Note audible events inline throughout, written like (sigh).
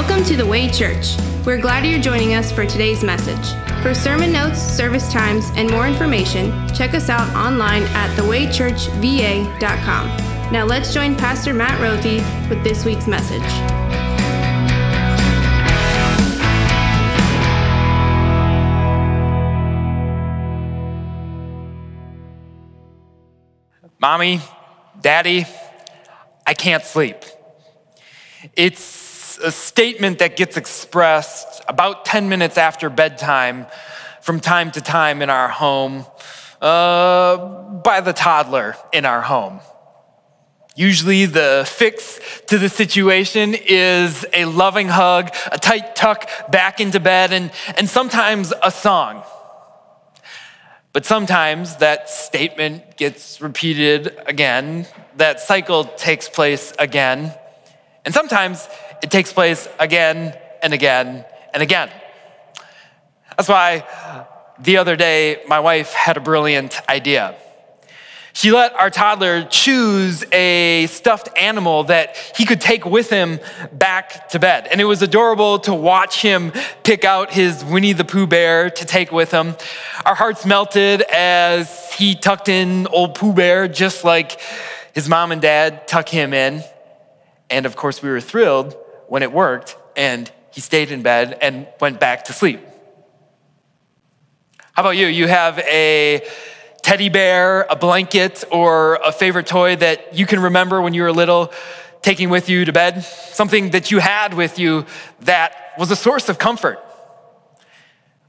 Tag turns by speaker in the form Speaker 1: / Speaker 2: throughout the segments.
Speaker 1: Welcome to the Way Church. We're glad you're joining us for today's message. For sermon notes, service times, and more information, check us out online at thewaychurchva.com. Now let's join Pastor Matt Rothy with this week's message.
Speaker 2: Mommy, Daddy, I can't sleep. It's a statement that gets expressed about 10 minutes after bedtime from time to time in our home uh, by the toddler in our home. Usually, the fix to the situation is a loving hug, a tight tuck back into bed, and, and sometimes a song. But sometimes that statement gets repeated again, that cycle takes place again, and sometimes it takes place again and again and again. That's why the other day my wife had a brilliant idea. She let our toddler choose a stuffed animal that he could take with him back to bed. And it was adorable to watch him pick out his Winnie the Pooh bear to take with him. Our hearts melted as he tucked in old Pooh Bear just like his mom and dad tuck him in. And of course, we were thrilled when it worked and he stayed in bed and went back to sleep. How about you? You have a teddy bear, a blanket, or a favorite toy that you can remember when you were little taking with you to bed? Something that you had with you that was a source of comfort.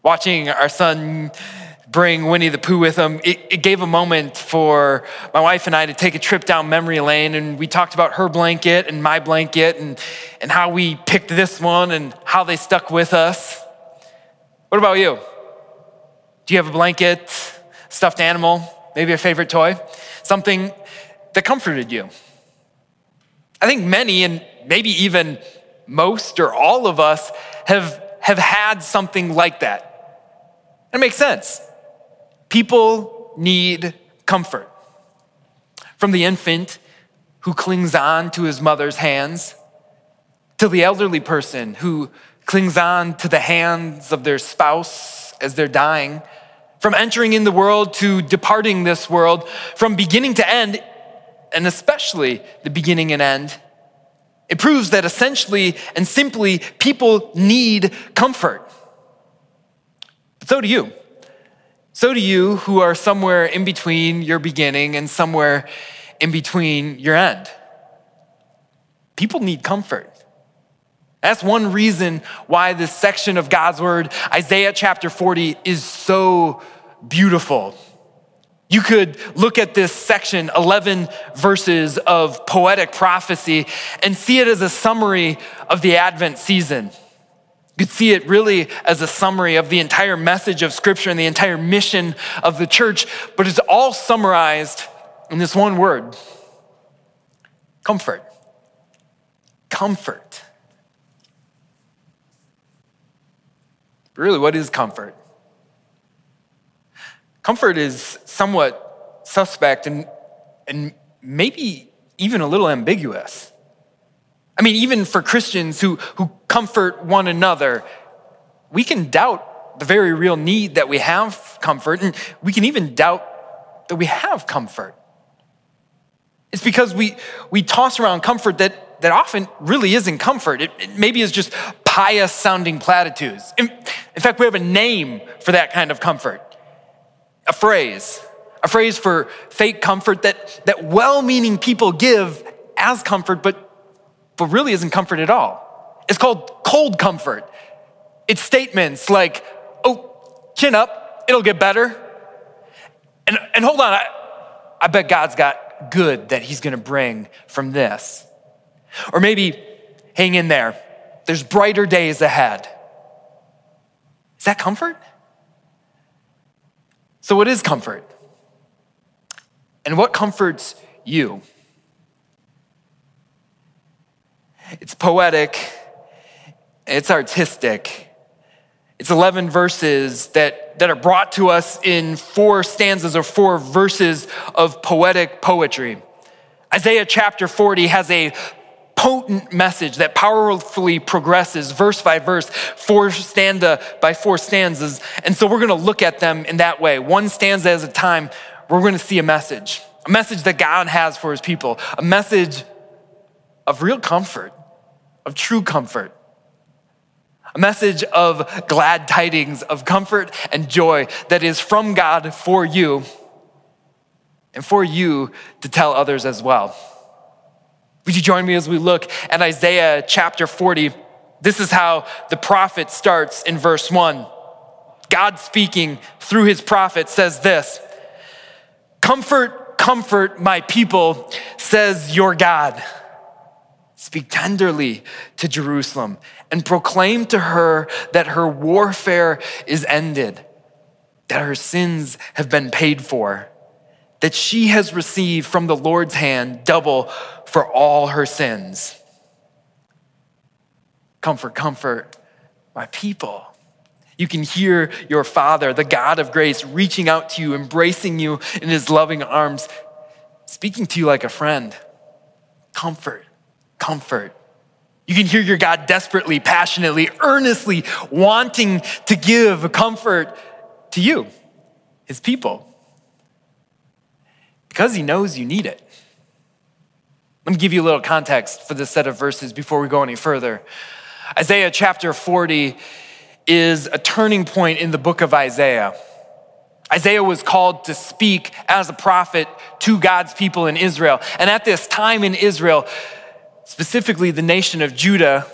Speaker 2: Watching our son bring Winnie the Pooh with him, it, it, gave a moment for my wife and I to take a trip down memory lane. And we talked about her blanket and my blanket and, and how we picked this one and how they stuck with us. What about you? Do you have a blanket, stuffed animal, maybe a favorite toy? Something that comforted you? I think many, and maybe even most or all of us, have, have had something like that. It makes sense. People need comfort. From the infant who clings on to his mother's hands, to the elderly person who clings on to the hands of their spouse as they're dying, from entering in the world to departing this world, from beginning to end, and especially the beginning and end. It proves that essentially and simply people need comfort. But so do you. So do you who are somewhere in between your beginning and somewhere in between your end. People need comfort. That's one reason why this section of God's word, Isaiah chapter 40, is so beautiful. You could look at this section, 11 verses of poetic prophecy, and see it as a summary of the Advent season. You could see it really as a summary of the entire message of Scripture and the entire mission of the church, but it's all summarized in this one word comfort. Comfort. Really, what is comfort? Comfort is somewhat suspect and, and maybe even a little ambiguous. I mean, even for Christians who, who comfort one another, we can doubt the very real need that we have comfort, and we can even doubt that we have comfort. It's because we, we toss around comfort that, that often really isn't comfort. It, it maybe is just pious sounding platitudes. In, in fact, we have a name for that kind of comfort a phrase, a phrase for fake comfort that, that well meaning people give as comfort, but but really isn't comfort at all. It's called cold comfort. It's statements like, oh, chin up, it'll get better. And, and hold on, I, I bet God's got good that He's gonna bring from this. Or maybe, hang in there, there's brighter days ahead. Is that comfort? So, what is comfort? And what comforts you? It's poetic, it's artistic. It's 11 verses that, that are brought to us in four stanzas or four verses of poetic poetry. Isaiah chapter 40 has a potent message that powerfully progresses verse by verse, four stanza by four stanzas. And so we're going to look at them in that way. One stanza at a time, we're going to see a message, a message that God has for his people, a message of real comfort, of true comfort. A message of glad tidings, of comfort and joy that is from God for you and for you to tell others as well. Would you join me as we look at Isaiah chapter 40? This is how the prophet starts in verse 1. God speaking through his prophet says this Comfort, comfort my people, says your God. Speak tenderly to Jerusalem and proclaim to her that her warfare is ended, that her sins have been paid for, that she has received from the Lord's hand double for all her sins. Comfort, comfort my people. You can hear your Father, the God of grace, reaching out to you, embracing you in his loving arms, speaking to you like a friend. Comfort, comfort. You can hear your God desperately, passionately, earnestly wanting to give comfort to you, his people, because he knows you need it. Let me give you a little context for this set of verses before we go any further. Isaiah chapter 40 is a turning point in the book of Isaiah. Isaiah was called to speak as a prophet to God's people in Israel. And at this time in Israel, specifically the nation of Judah,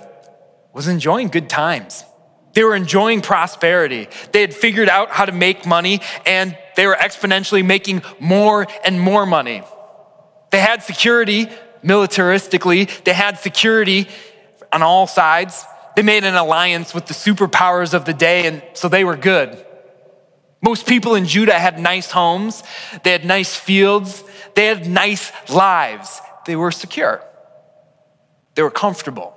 Speaker 2: was enjoying good times. They were enjoying prosperity. They had figured out how to make money and they were exponentially making more and more money. They had security militaristically, they had security on all sides. They made an alliance with the superpowers of the day, and so they were good. Most people in Judah had nice homes, they had nice fields, they had nice lives. They were secure, they were comfortable.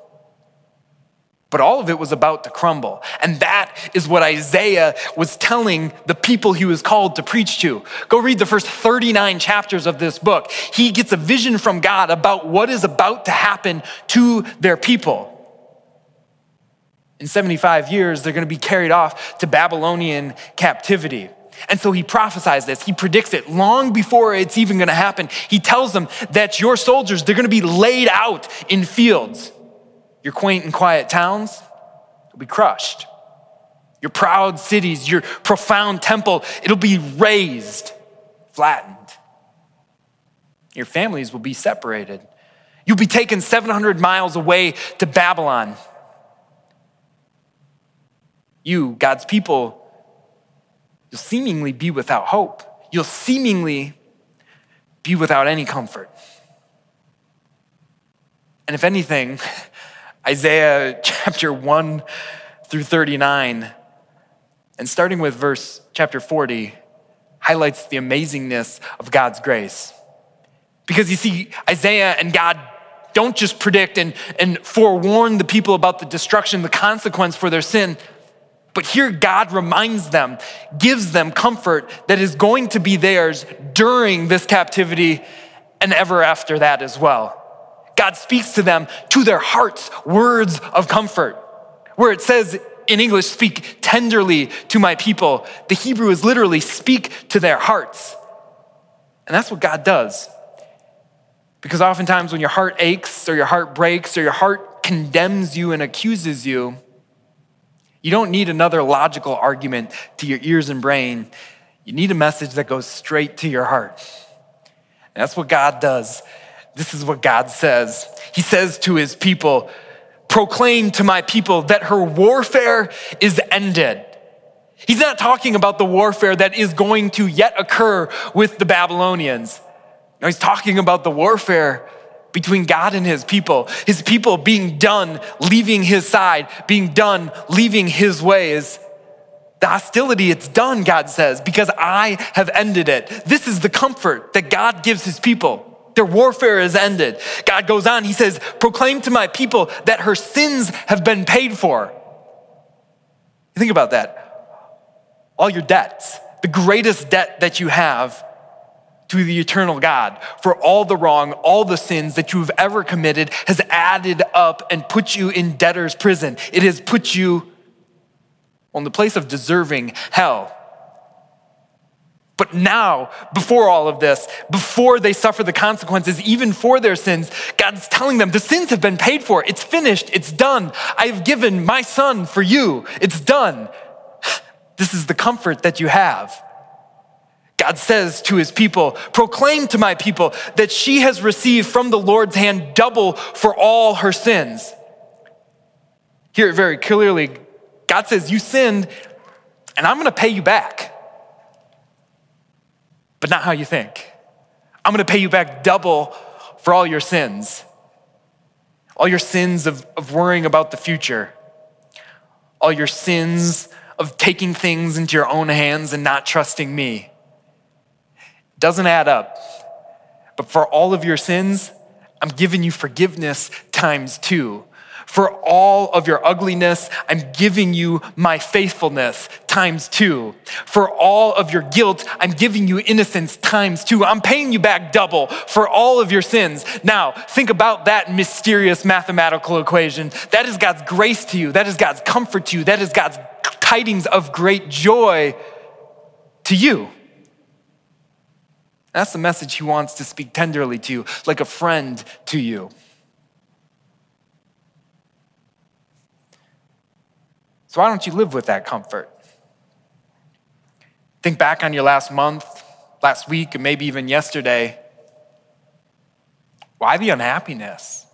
Speaker 2: But all of it was about to crumble. And that is what Isaiah was telling the people he was called to preach to. Go read the first 39 chapters of this book. He gets a vision from God about what is about to happen to their people. In 75 years, they're going to be carried off to Babylonian captivity. And so he prophesies this. He predicts it long before it's even going to happen. He tells them that your soldiers, they're going to be laid out in fields your quaint and quiet towns will be crushed. Your proud cities, your profound temple, it'll be razed, flattened. Your families will be separated. You'll be taken 700 miles away to Babylon. You, God's people, you'll seemingly be without hope. You'll seemingly be without any comfort. And if anything, (laughs) Isaiah (laughs) chapter 1 through 39, and starting with verse chapter 40, highlights the amazingness of God's grace. Because you see, Isaiah and God don't just predict and, and forewarn the people about the destruction, the consequence for their sin, but here God reminds them, gives them comfort that is going to be theirs during this captivity and ever after that as well. God speaks to them, to their hearts, words of comfort. Where it says in English, speak tenderly to my people, the Hebrew is literally speak to their hearts. And that's what God does. Because oftentimes when your heart aches or your heart breaks or your heart condemns you and accuses you, you don't need another logical argument to your ears and brain. You need a message that goes straight to your heart. And that's what God does this is what God says. He says to his people, Proclaim to my people that her warfare is ended. He's not talking about the warfare that is going to yet occur with the Babylonians. No, he's talking about the warfare between God and his people, his people being done leaving his side, being done leaving his ways. The hostility, it's done, God says, because I have ended it. This is the comfort that God gives his people. Their warfare is ended. God goes on, he says, Proclaim to my people that her sins have been paid for. Think about that. All your debts, the greatest debt that you have to the eternal God for all the wrong, all the sins that you've ever committed has added up and put you in debtor's prison. It has put you on the place of deserving hell. But now, before all of this, before they suffer the consequences, even for their sins, God's telling them the sins have been paid for. It's finished. It's done. I've given my son for you. It's done. (sighs) This is the comfort that you have. God says to his people, Proclaim to my people that she has received from the Lord's hand double for all her sins. Hear it very clearly. God says, You sinned, and I'm gonna pay you back but not how you think. I'm gonna pay you back double for all your sins. All your sins of, of worrying about the future, all your sins of taking things into your own hands and not trusting me. Doesn't add up. But for all of your sins, I'm giving you forgiveness times two. For all of your ugliness, I'm giving you my faithfulness times two. For all of your guilt, I'm giving you innocence times two. I'm paying you back double for all of your sins. Now, think about that mysterious mathematical equation. That is God's grace to you, that is God's comfort to you, that is God's tidings of great joy to you. That's the message he wants to speak tenderly to you, like a friend to you. So why don't you live with that comfort? Think back on your last month, last week, and maybe even yesterday. Why the unhappiness?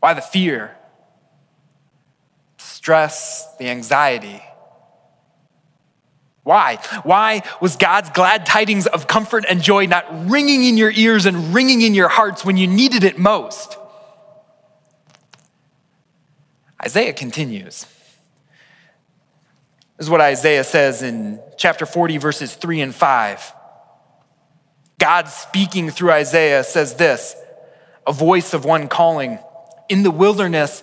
Speaker 2: Why the fear? Stress, the anxiety? Why? Why was God's glad tidings of comfort and joy not ringing in your ears and ringing in your hearts when you needed it most? Isaiah continues. This is what Isaiah says in chapter 40, verses 3 and 5. God speaking through Isaiah says this a voice of one calling, In the wilderness,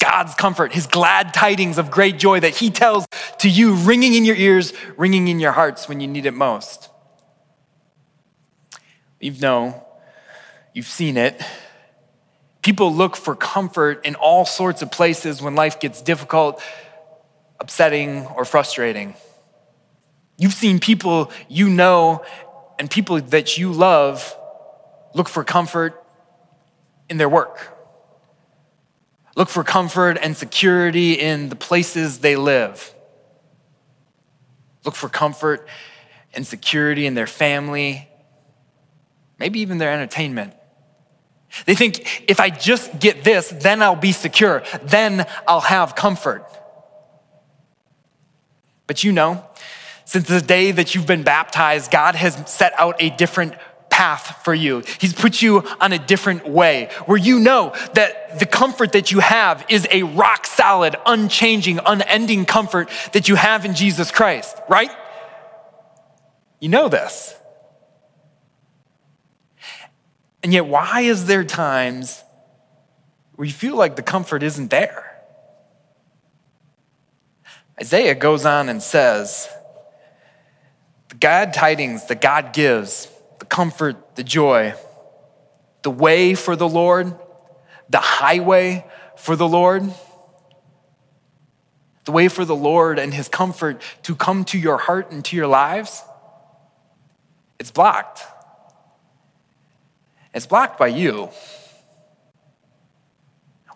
Speaker 2: God's comfort, his glad tidings of great joy that he tells to you, ringing in your ears, ringing in your hearts when you need it most. You know, you've seen it. People look for comfort in all sorts of places when life gets difficult, upsetting, or frustrating. You've seen people you know and people that you love look for comfort in their work, look for comfort and security in the places they live, look for comfort and security in their family, maybe even their entertainment. They think if I just get this, then I'll be secure, then I'll have comfort. But you know, since the day that you've been baptized, God has set out a different path for you. He's put you on a different way where you know that the comfort that you have is a rock solid, unchanging, unending comfort that you have in Jesus Christ, right? You know this. And yet, why is there times where you feel like the comfort isn't there? Isaiah goes on and says, the God tidings that God gives, comfort, the joy, the way for the Lord, the highway for the Lord, the way for the Lord and his comfort to come to your heart and to your lives, it's blocked. It's blocked by you.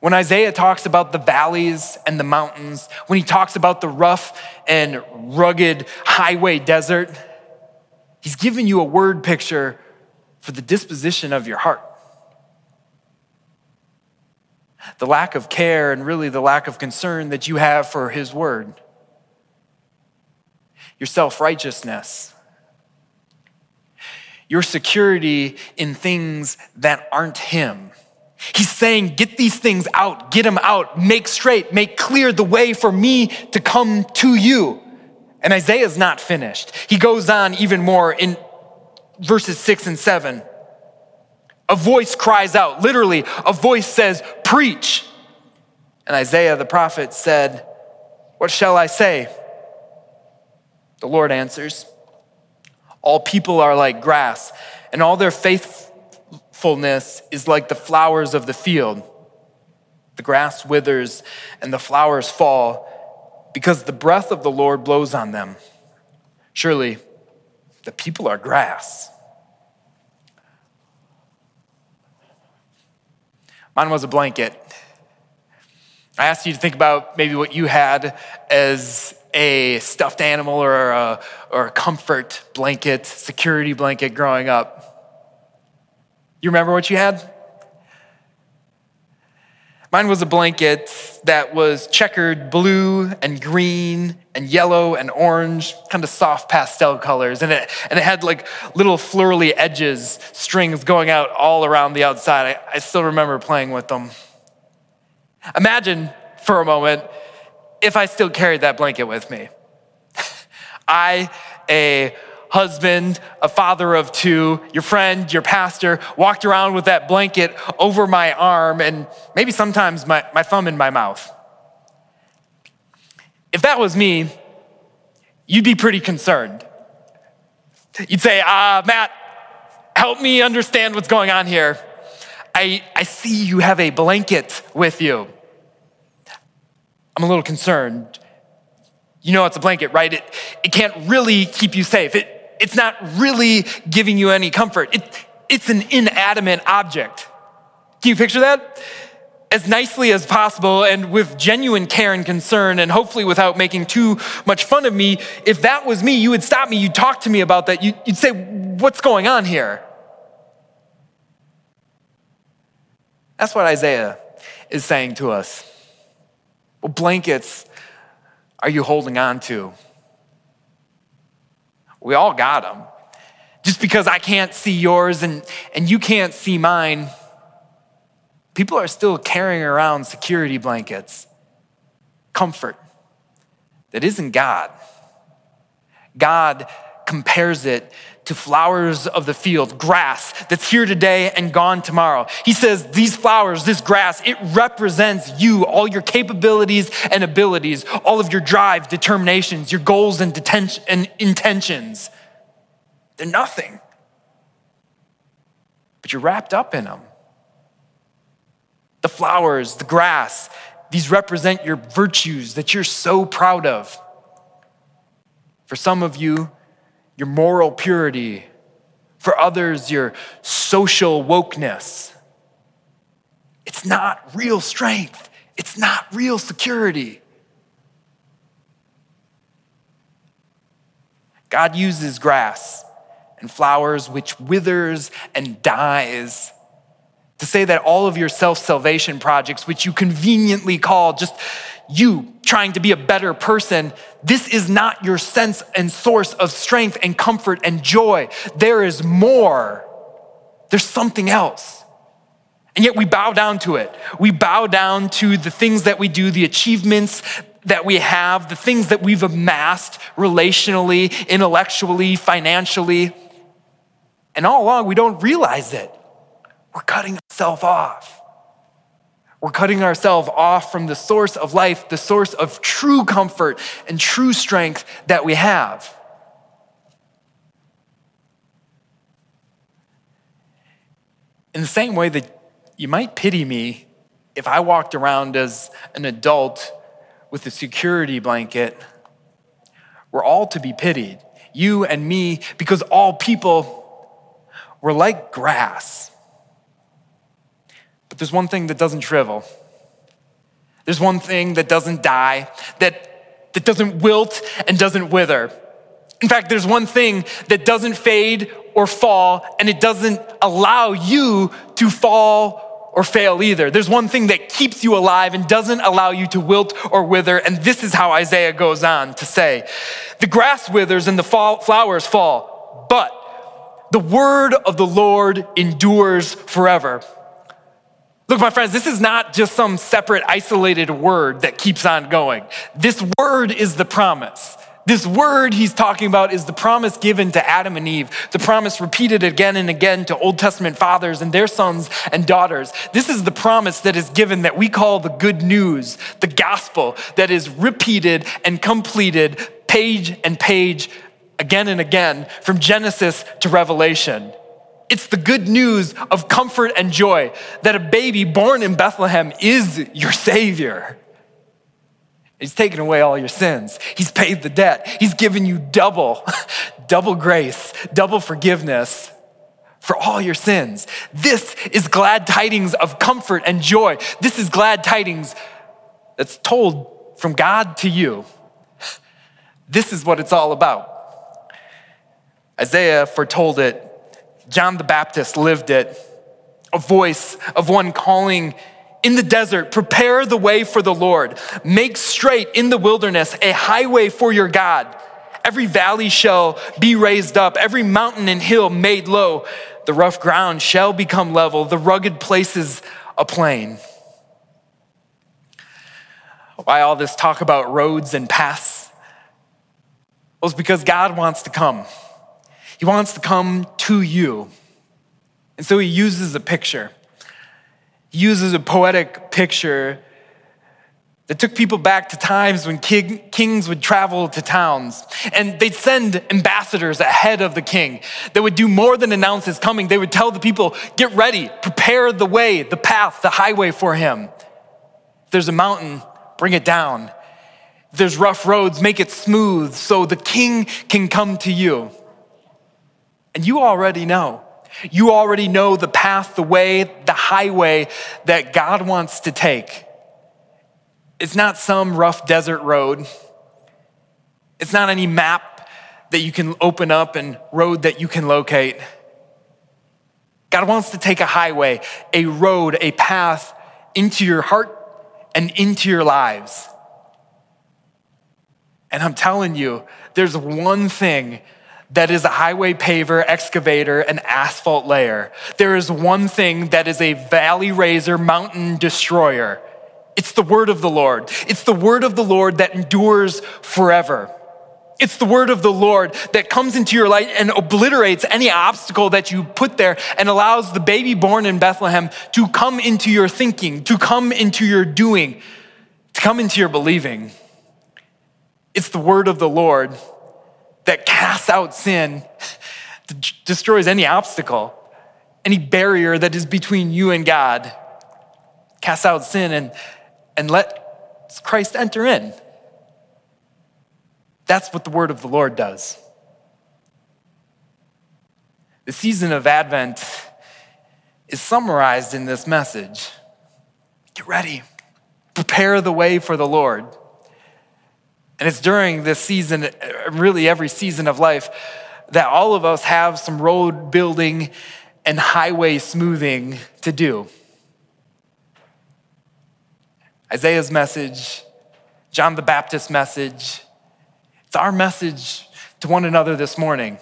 Speaker 2: When Isaiah talks about the valleys and the mountains, when he talks about the rough and rugged highway desert, he's giving you a word picture for the disposition of your heart. The lack of care and really the lack of concern that you have for his word. Your self righteousness, your security in things that aren't Him. He's saying, Get these things out, get them out, make straight, make clear the way for me to come to you. And Isaiah's not finished. He goes on even more in verses six and seven. A voice cries out, literally, a voice says, Preach. And Isaiah the prophet said, What shall I say? The Lord answers, All people are like grass, and all their faithfulness is like the flowers of the field. The grass withers and the flowers fall because the breath of the Lord blows on them. Surely the people are grass. Mine was a blanket. I asked you to think about maybe what you had as a stuffed animal or a, or a comfort blanket, security blanket growing up. You remember what you had? Mine was a blanket that was checkered blue and green and yellow and orange, kind of soft pastel colors. And it, and it had like little flurly edges, strings going out all around the outside. I, I still remember playing with them. Imagine for a moment if I still carried that blanket with me. (laughs) I, a husband, a father of two, your friend, your pastor, walked around with that blanket over my arm and maybe sometimes my, my thumb in my mouth. If that was me, you'd be pretty concerned. You'd say, uh, Matt, help me understand what's going on here. I, I see you have a blanket with you. I'm a little concerned. You know it's a blanket, right? It, it can't really keep you safe. It, it's not really giving you any comfort. It, it's an inanimate object. Can you picture that? As nicely as possible and with genuine care and concern, and hopefully without making too much fun of me, if that was me, you would stop me, you'd talk to me about that, you'd, you'd say, What's going on here? That's what Isaiah is saying to us. What blankets are you holding on to? We all got them. Just because I can't see yours and, and you can't see mine, people are still carrying around security blankets, comfort that isn't God. God compares it to flowers of the field, grass that's here today and gone tomorrow. He says, These flowers, this grass, it represents you, all your capabilities and abilities, all of your drive, determinations, your goals and, and intentions. They're nothing, but you're wrapped up in them. The flowers, the grass, these represent your virtues that you're so proud of. For some of you, your moral purity, for others, your social wokeness. It's not real strength, it's not real security. God uses grass and flowers which withers and dies to say that all of your self salvation projects, which you conveniently call just you trying to be a better person, this is not your sense and source of strength and comfort and joy. There is more. There's something else. And yet we bow down to it. We bow down to the things that we do, the achievements that we have, the things that we've amassed relationally, intellectually, financially. And all along, we don't realize it. We're cutting ourselves off. We're cutting ourselves off from the source of life, the source of true comfort and true strength that we have. In the same way that you might pity me if I walked around as an adult with a security blanket, we're all to be pitied, you and me, because all people were like grass but there's one thing that doesn't shrivel. There's one thing that doesn't die, that, that doesn't wilt and doesn't wither. In fact, there's one thing that doesn't fade or fall, and it doesn't allow you to fall or fail either. There's one thing that keeps you alive and doesn't allow you to wilt or wither, and this is how Isaiah goes on to say The grass withers and the fall, flowers fall, but The word of the Lord endures forever. Look, my friends, this is not just some separate, isolated word that keeps on going. This word is the promise. This word he's talking about is the promise given to Adam and Eve, the promise repeated again and again to Old Testament fathers and their sons and daughters. This is the promise that is given that we call the good news, the gospel that is repeated and completed page and page again and again from Genesis to Revelation. It's the good news of comfort and joy that a baby born in Bethlehem is your Savior. He's taken away all your sins. He's paid the debt. He's given you double, (laughs) double grace, double forgiveness for all your sins. This is glad tidings of comfort and joy. This is glad tidings that's told from God to you. This is what it's all about. Isaiah foretold it, John the Baptist lived it, a voice of one calling in the desert, prepare the way for the Lord. Make straight in the wilderness a highway for your God. Every valley shall be raised up, every mountain and hill made low. The rough ground shall become level, the rugged places a plain. Why all this talk about roads and paths? Well, it's because God wants to come. He wants to come to you. And so he uses a picture He uses a poetic picture that took people back to times when king, kings would travel to towns and they'd send ambassadors ahead of the king that would do more than announce his coming. They would tell the people, get ready, prepare the way, the path, the highway for him. If there's a mountain, bring it down. If there's rough roads, make it smooth so the king can come to you. And you already know you already know the path, the way, the highway that God wants to take. It's not some rough desert road. It's not any map that you can open up and road that you can locate. God wants to take a highway, a road, a path into your heart and into your lives. And I'm telling you, there's one thing that is a highway paver, excavator, and asphalt layer. There is one thing that is a valley raiser, mountain destroyer. It's the word of the Lord. It's the word of the Lord that endures forever. It's the word of the Lord that comes into your light and obliterates any obstacle that you put there and allows the baby born in Bethlehem to come into your thinking, to come into your doing, to come into your believing. It's the word of the Lord that casts out sin, destroys any obstacle, any barrier that is between you and God. Cast out sin and, and let Christ enter in. That's what the word of the Lord does. The season of Advent is summarized in this message. Get ready, prepare the way for the Lord. And it's during this season, really every season of life, that all of us have some road building and highway smoothing to do. Isaiah's message, John the Baptist's message, it's our message to one another this morning.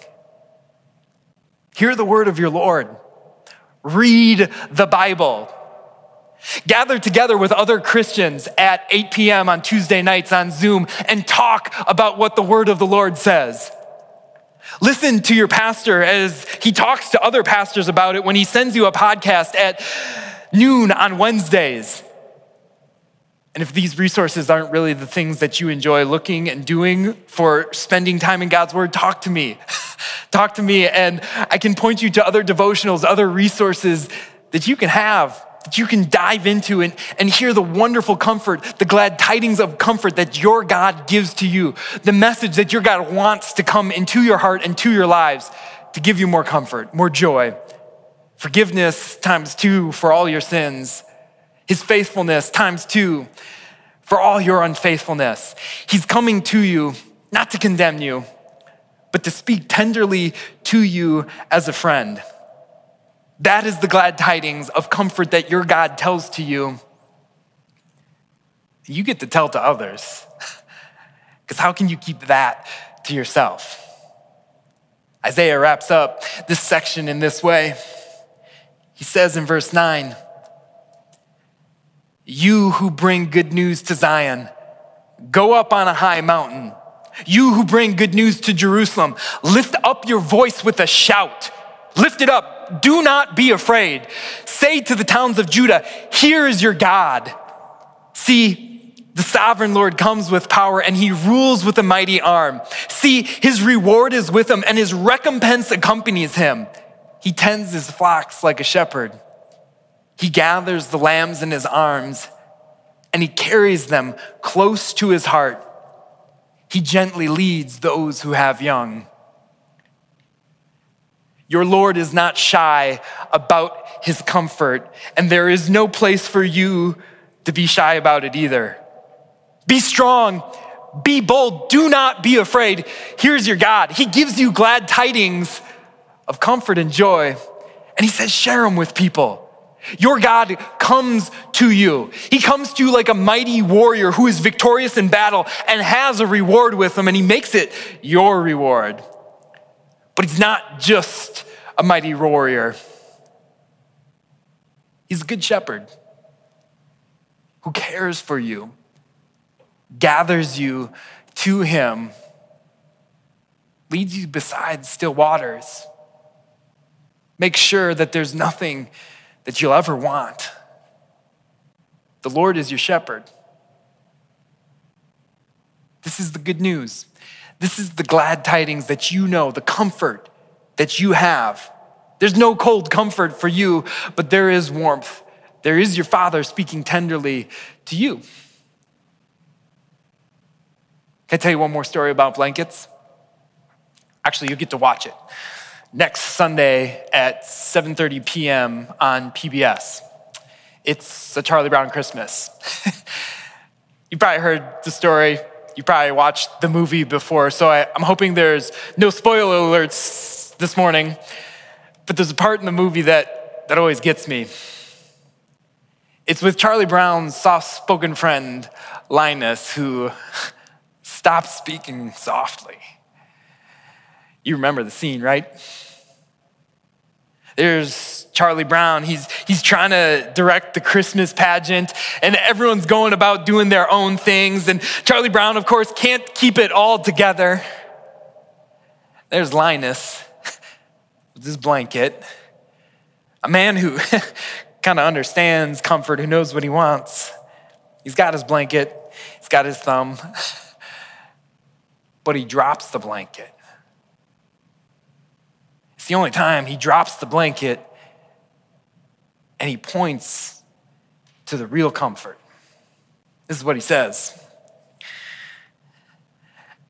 Speaker 2: Hear the word of your Lord. Read the Bible. Gather together with other Christians at 8 p.m. on Tuesday nights on Zoom and talk about what the word of the Lord says. Listen to your pastor as he talks to other pastors about it when he sends you a podcast at noon on Wednesdays. And if these resources aren't really the things that you enjoy looking and doing for spending time in God's Word, talk to me. (laughs) talk to me, and I can point you to other devotionals, other resources that you can have that you can dive into and, and hear the wonderful comfort, the glad tidings of comfort that your God gives to you, the message that your God wants to come into your heart and to your lives to give you more comfort, more joy, forgiveness times two for all your sins, His faithfulness times two for all your unfaithfulness. He's coming to you not to condemn you, but to speak tenderly to you as a friend. That is the glad tidings of comfort that your God tells to you. You get to tell to others. (laughs) Because how can you keep that to yourself? Isaiah wraps up this section in this way. He says in verse 9, You who bring good news to Zion, go up on a high mountain. You who bring good news to Jerusalem, lift up your voice with a shout. Lift it up. Do not be afraid. Say to the towns of Judah, Here is your God. See, the sovereign Lord comes with power and he rules with a mighty arm. See, his reward is with him and his recompense accompanies him. He tends his flocks like a shepherd. He gathers the lambs in his arms and he carries them close to his heart. He gently leads those who have young. Your Lord is not shy about his comfort, and there is no place for you to be shy about it either. Be strong, be bold, do not be afraid. Here's your God. He gives you glad tidings of comfort and joy, and He says, share them with people. Your God comes to you. He comes to you like a mighty warrior who is victorious in battle and has a reward with him, and He makes it your reward. But He's not just a mighty warrior, He's a good shepherd who cares for you gathers you to him, leads you beside still waters. Make sure that there's nothing that you'll ever want. The Lord is your shepherd. This is the good news. This is the glad tidings that you know, the comfort that you have. There's no cold comfort for you, but there is warmth. There is your Father speaking tenderly to you. Can I tell you one more story about blankets? Actually, you'll get to watch it next Sunday at 7:30 p.m. on PBS. It's a Charlie Brown Christmas. (laughs) you probably heard the story. You probably watched the movie before, so I, I'm hoping there's no spoiler alerts this morning. But there's a part in the movie that, that always gets me. It's with Charlie Brown's soft spoken friend, Linus, who (laughs) Stop speaking softly. You remember the scene, right? There's Charlie Brown. He's, he's trying to direct the Christmas pageant, and everyone's going about doing their own things. And Charlie Brown, of course, can't keep it all together. There's Linus (laughs) with his blanket, a man who (laughs) kind of understands comfort, who knows what he wants. He's got his blanket, he's got his thumb (laughs) but he drops the blanket. It's the only time he drops the blanket and he points to the real comfort. This is what he says.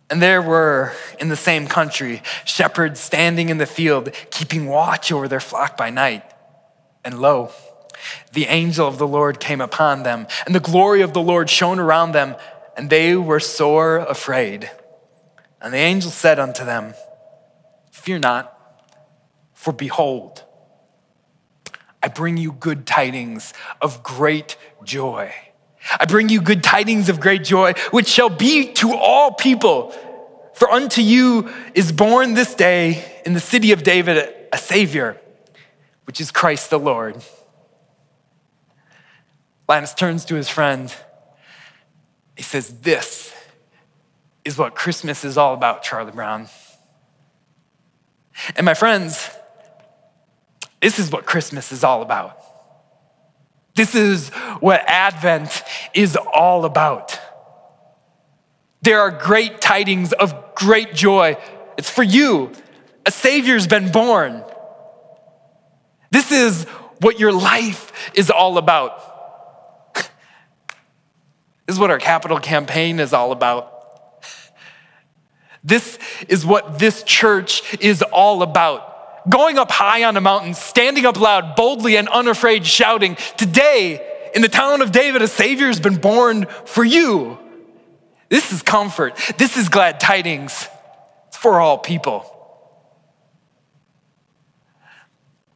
Speaker 2: And there were in the same country shepherds standing in the field, keeping watch over their flock by night. And lo, the angel of the Lord came upon them, and the glory of the Lord shone around them, and they were sore afraid. And the angel said unto them, Fear not, for behold, I bring you good tidings of great joy. I bring you good tidings of great joy, which shall be to all people. For unto you is born this day in the city of David a Savior, which is Christ the Lord. Linus turns to his friend. He says, This is what Christmas is all about, Charlie Brown. And my friends, this is what Christmas is all about. This is what Advent is all about. There are great tidings of great joy. It's for you. A Savior's been born. This is what your life is all about. this is what our capital campaign is all about. This is what this church is all about. Going up high on a mountain, standing up loud, boldly and unafraid, shouting, Today, in the town of David, a Savior has been born for you. This is comfort. This is glad tidings. It's for all people.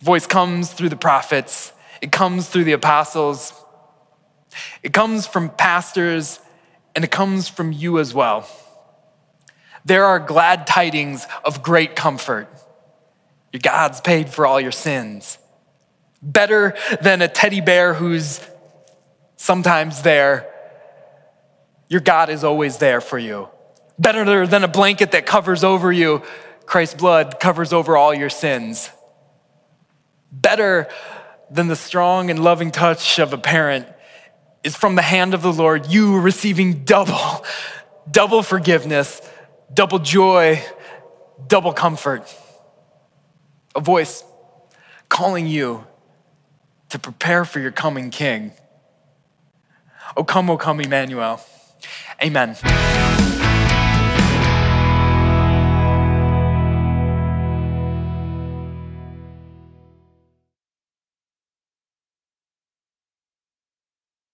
Speaker 2: Voice comes through the prophets, it comes through the apostles, it comes from pastors, and it comes from you as well there are glad tidings of great comfort. Your God's paid for all your sins. Better than a teddy bear who's sometimes there, your God is always there for you. Better than a blanket that covers over you, Christ's blood covers over all your sins. Better than the strong and loving touch of a parent is from the hand of the Lord, you receiving double, double forgiveness, double joy, double comfort. A voice calling you to prepare for your coming King. O come, O come, Emmanuel. Amen.